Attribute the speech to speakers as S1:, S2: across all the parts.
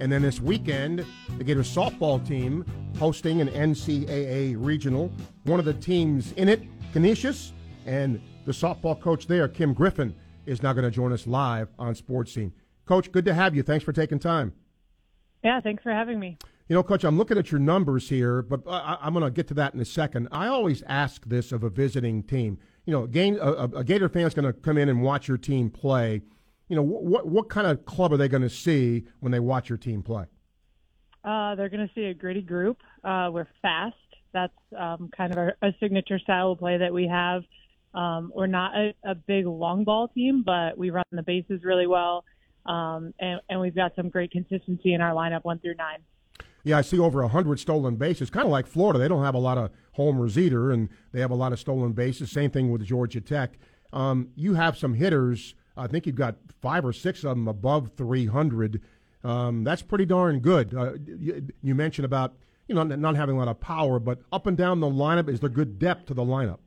S1: And then this weekend, the Gators softball team hosting an NCAA regional. One of the teams in it, Canisius, and the softball coach there, Kim Griffin, is now going to join us live on Sports Scene. Coach, good to have you. Thanks for taking time.
S2: Yeah, thanks for having me.
S1: You know, Coach, I'm looking at your numbers here, but I, am going to get to that in a second. I always ask this of a visiting team. You know, a, a, a Gator fan's going to come in and watch your team play you know, what what kind of club are they going to see when they watch your team play?
S2: Uh, they're going to see a gritty group. Uh, we're fast. That's um, kind of our, a signature style of play that we have. Um, we're not a, a big long ball team, but we run the bases really well, um, and, and we've got some great consistency in our lineup one through nine.
S1: Yeah, I see over 100 stolen bases. Kind of like Florida. They don't have a lot of homers either, and they have a lot of stolen bases. Same thing with Georgia Tech. Um, you have some hitters I think you've got five or six of them above 300. Um, that's pretty darn good. Uh, you, you, mentioned about you know not having a lot of power, but up and down the lineup is there good depth to the lineup?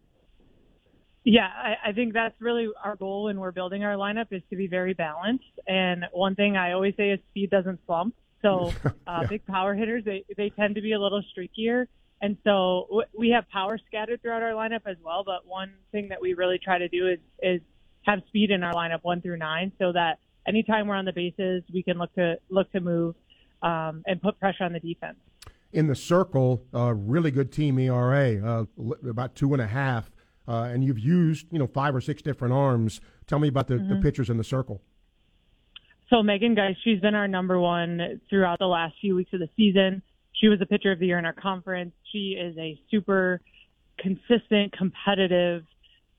S2: Yeah, I, I think that's really our goal when we're building our lineup is to be very balanced. And one thing I always say is speed doesn't slump. So uh, yeah. big power hitters they they tend to be a little streakier. And so we have power scattered throughout our lineup as well. But one thing that we really try to do is is have speed in our lineup one through nine, so that anytime we're on the bases, we can look to look to move um, and put pressure on the defense.
S1: In the circle, uh, really good team ERA, uh, about two and a half, uh, and you've used you know five or six different arms. Tell me about the, mm-hmm. the pitchers in the circle.
S2: So Megan Geist, she's been our number one throughout the last few weeks of the season. She was the pitcher of the year in our conference. She is a super consistent, competitive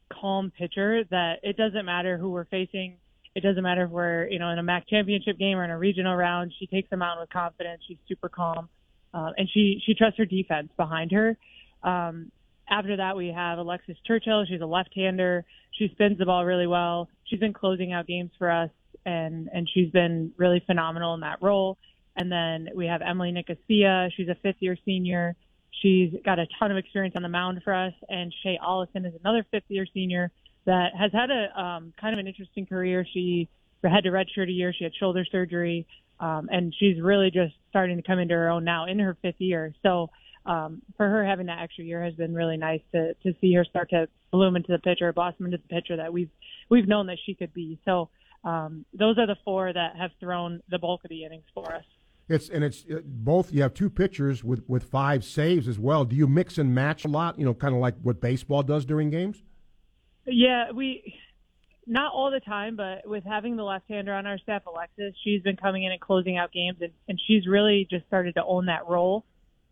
S2: calm pitcher that it doesn't matter who we're facing. It doesn't matter if we're, you know, in a MAC championship game or in a regional round. She takes them out with confidence. She's super calm, uh, and she she trusts her defense behind her. Um, after that, we have Alexis Churchill. She's a left-hander. She spins the ball really well. She's been closing out games for us, and and she's been really phenomenal in that role. And then we have Emily Nicosia. She's a fifth-year senior. She's got a ton of experience on the mound for us, and Shay Allison is another fifth-year senior that has had a um, kind of an interesting career. She had to redshirt a year. She had shoulder surgery, um, and she's really just starting to come into her own now in her fifth year. So um, for her, having that extra year has been really nice to to see her start to bloom into the pitcher, blossom into the pitcher that we've we've known that she could be. So um, those are the four that have thrown the bulk of the innings for us.
S1: It's and it's uh, both. You have two pitchers with with five saves as well. Do you mix and match a lot? You know, kind of like what baseball does during games.
S2: Yeah, we not all the time, but with having the left-hander on our staff, Alexis, she's been coming in and closing out games, and, and she's really just started to own that role.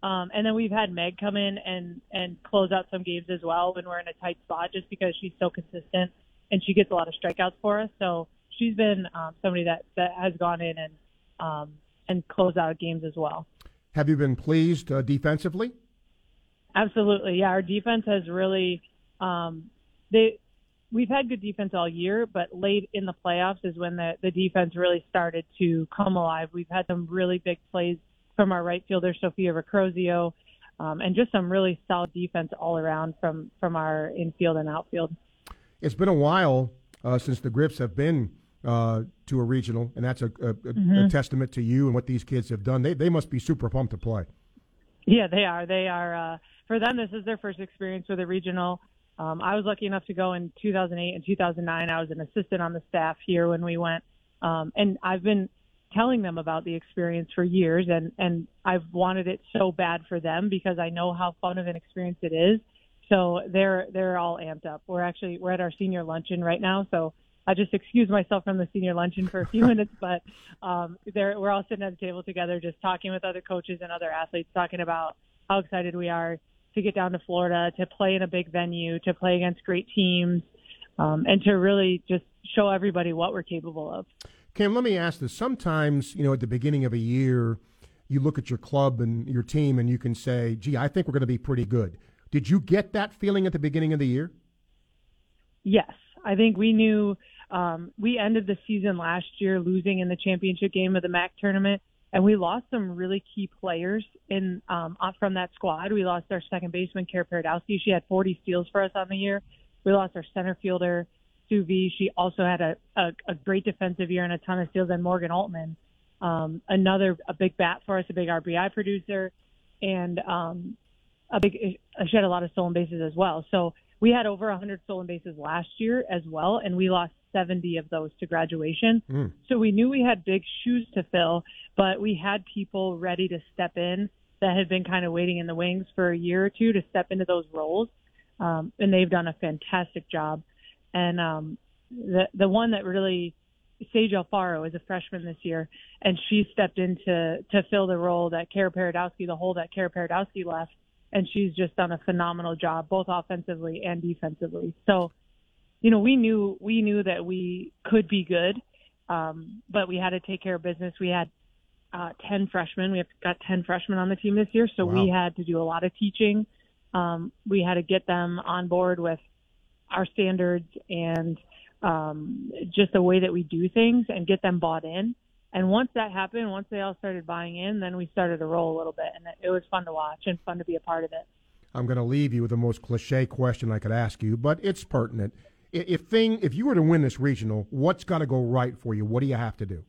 S2: Um, and then we've had Meg come in and and close out some games as well when we're in a tight spot, just because she's so consistent and she gets a lot of strikeouts for us. So she's been um, somebody that that has gone in and um, and close out games as well.
S1: Have you been pleased uh, defensively?
S2: Absolutely, yeah. Our defense has really um, they we've had good defense all year, but late in the playoffs is when the the defense really started to come alive. We've had some really big plays from our right fielder Sophia Recrozio, um, and just some really solid defense all around from from our infield and outfield.
S1: It's been a while uh, since the Griffs have been uh, to a regional, and that's a, a, mm-hmm. a, testament to you and what these kids have done. They they must be super pumped to play.
S2: Yeah, they are. They are. Uh, for them, this is their first experience with a regional. Um, I was lucky enough to go in 2008 and 2009. I was an assistant on the staff here when we went, um, and I've been telling them about the experience for years, and and I've wanted it so bad for them because I know how fun of an experience it is. So they're they're all amped up. We're actually we're at our senior luncheon right now, so I just excused myself from the senior luncheon for a few minutes, but um, there we're all sitting at the table together, just talking with other coaches and other athletes, talking about how excited we are to get down to Florida, to play in a big venue, to play against great teams, um, and to really just show everybody what we're capable of.
S1: Kim, let me ask this. Sometimes, you know, at the beginning of a year, you look at your club and your team and you can say, gee, I think we're going to be pretty good. Did you get that feeling at the beginning of the year?
S2: Yes. I think we knew um, we ended the season last year losing in the championship game of the MAC tournament, and we lost some really key players in um, from that squad. We lost our second baseman, Kara Paradowski. She had 40 steals for us on the year. We lost our center fielder, Sue V. She also had a, a, a great defensive year and a ton of steals, and Morgan Altman. um, another a big bat for us, a big RBI producer, and um, a big she had a lot of stolen bases as well. So we had over 100 stolen bases last year as well, and we lost 70 of those to graduation. Mm. So we knew we had big shoes to fill, but we had people ready to step in that had been kind of waiting in the wings for a year or two to step into those roles, um, and they've done a fantastic job. And um, the the one that really Sage Alfaro is a freshman this year, and she stepped in to to fill the role that Kara Paradowski, the hole that Kara Paradowski left, and she's just done a phenomenal job, both offensively and defensively. So, you know, we knew we knew that we could be good, um, but we had to take care of business. We had uh, ten freshmen. We have got ten freshmen on the team this year, so wow. we had to do a lot of teaching. Um, we had to get them on board with our standards and um, just the way that we do things and get them bought in. And once that happened, once they all started buying in, then we started to roll a little bit, and it, it was fun to watch and fun to be a part of it.
S1: I'm going to leave you with the most cliche question I could ask you, but it's pertinent. If thing, if you were to win this regional, what's got to go right for you? What do you have to do?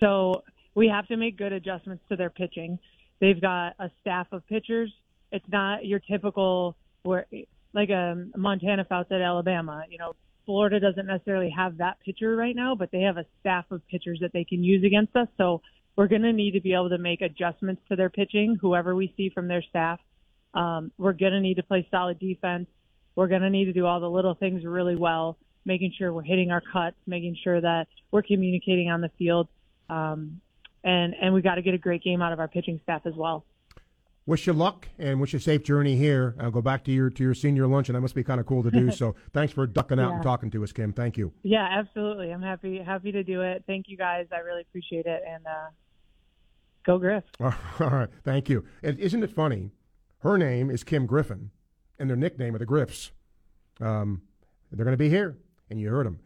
S2: So we have to make good adjustments to their pitching. They've got a staff of pitchers. It's not your typical where like a Montana Fouts at Alabama. You know, Florida doesn't necessarily have that pitcher right now, but they have a staff of pitchers that they can use against us. So we're going to need to be able to make adjustments to their pitching, whoever we see from their staff. Um, we're going to need to play solid defense. We're going to need to do all the little things really well, making sure we're hitting our cuts, making sure that we're communicating on the field. Um, and, and we got to get a great game out of our pitching staff as well
S1: wish you luck and wish you a safe journey here. I'll go back to your to your senior lunch, and that must be kind of cool to do. so thanks for ducking out yeah. and talking to us, Kim. Thank you.
S2: Yeah, absolutely. I'm happy happy to do it. Thank you guys. I really appreciate it, and uh, go Griff.
S1: All right, thank you. And isn't it funny? Her name is Kim Griffin, and their nickname are the Griffs. Um, they're going to be here, and you heard them.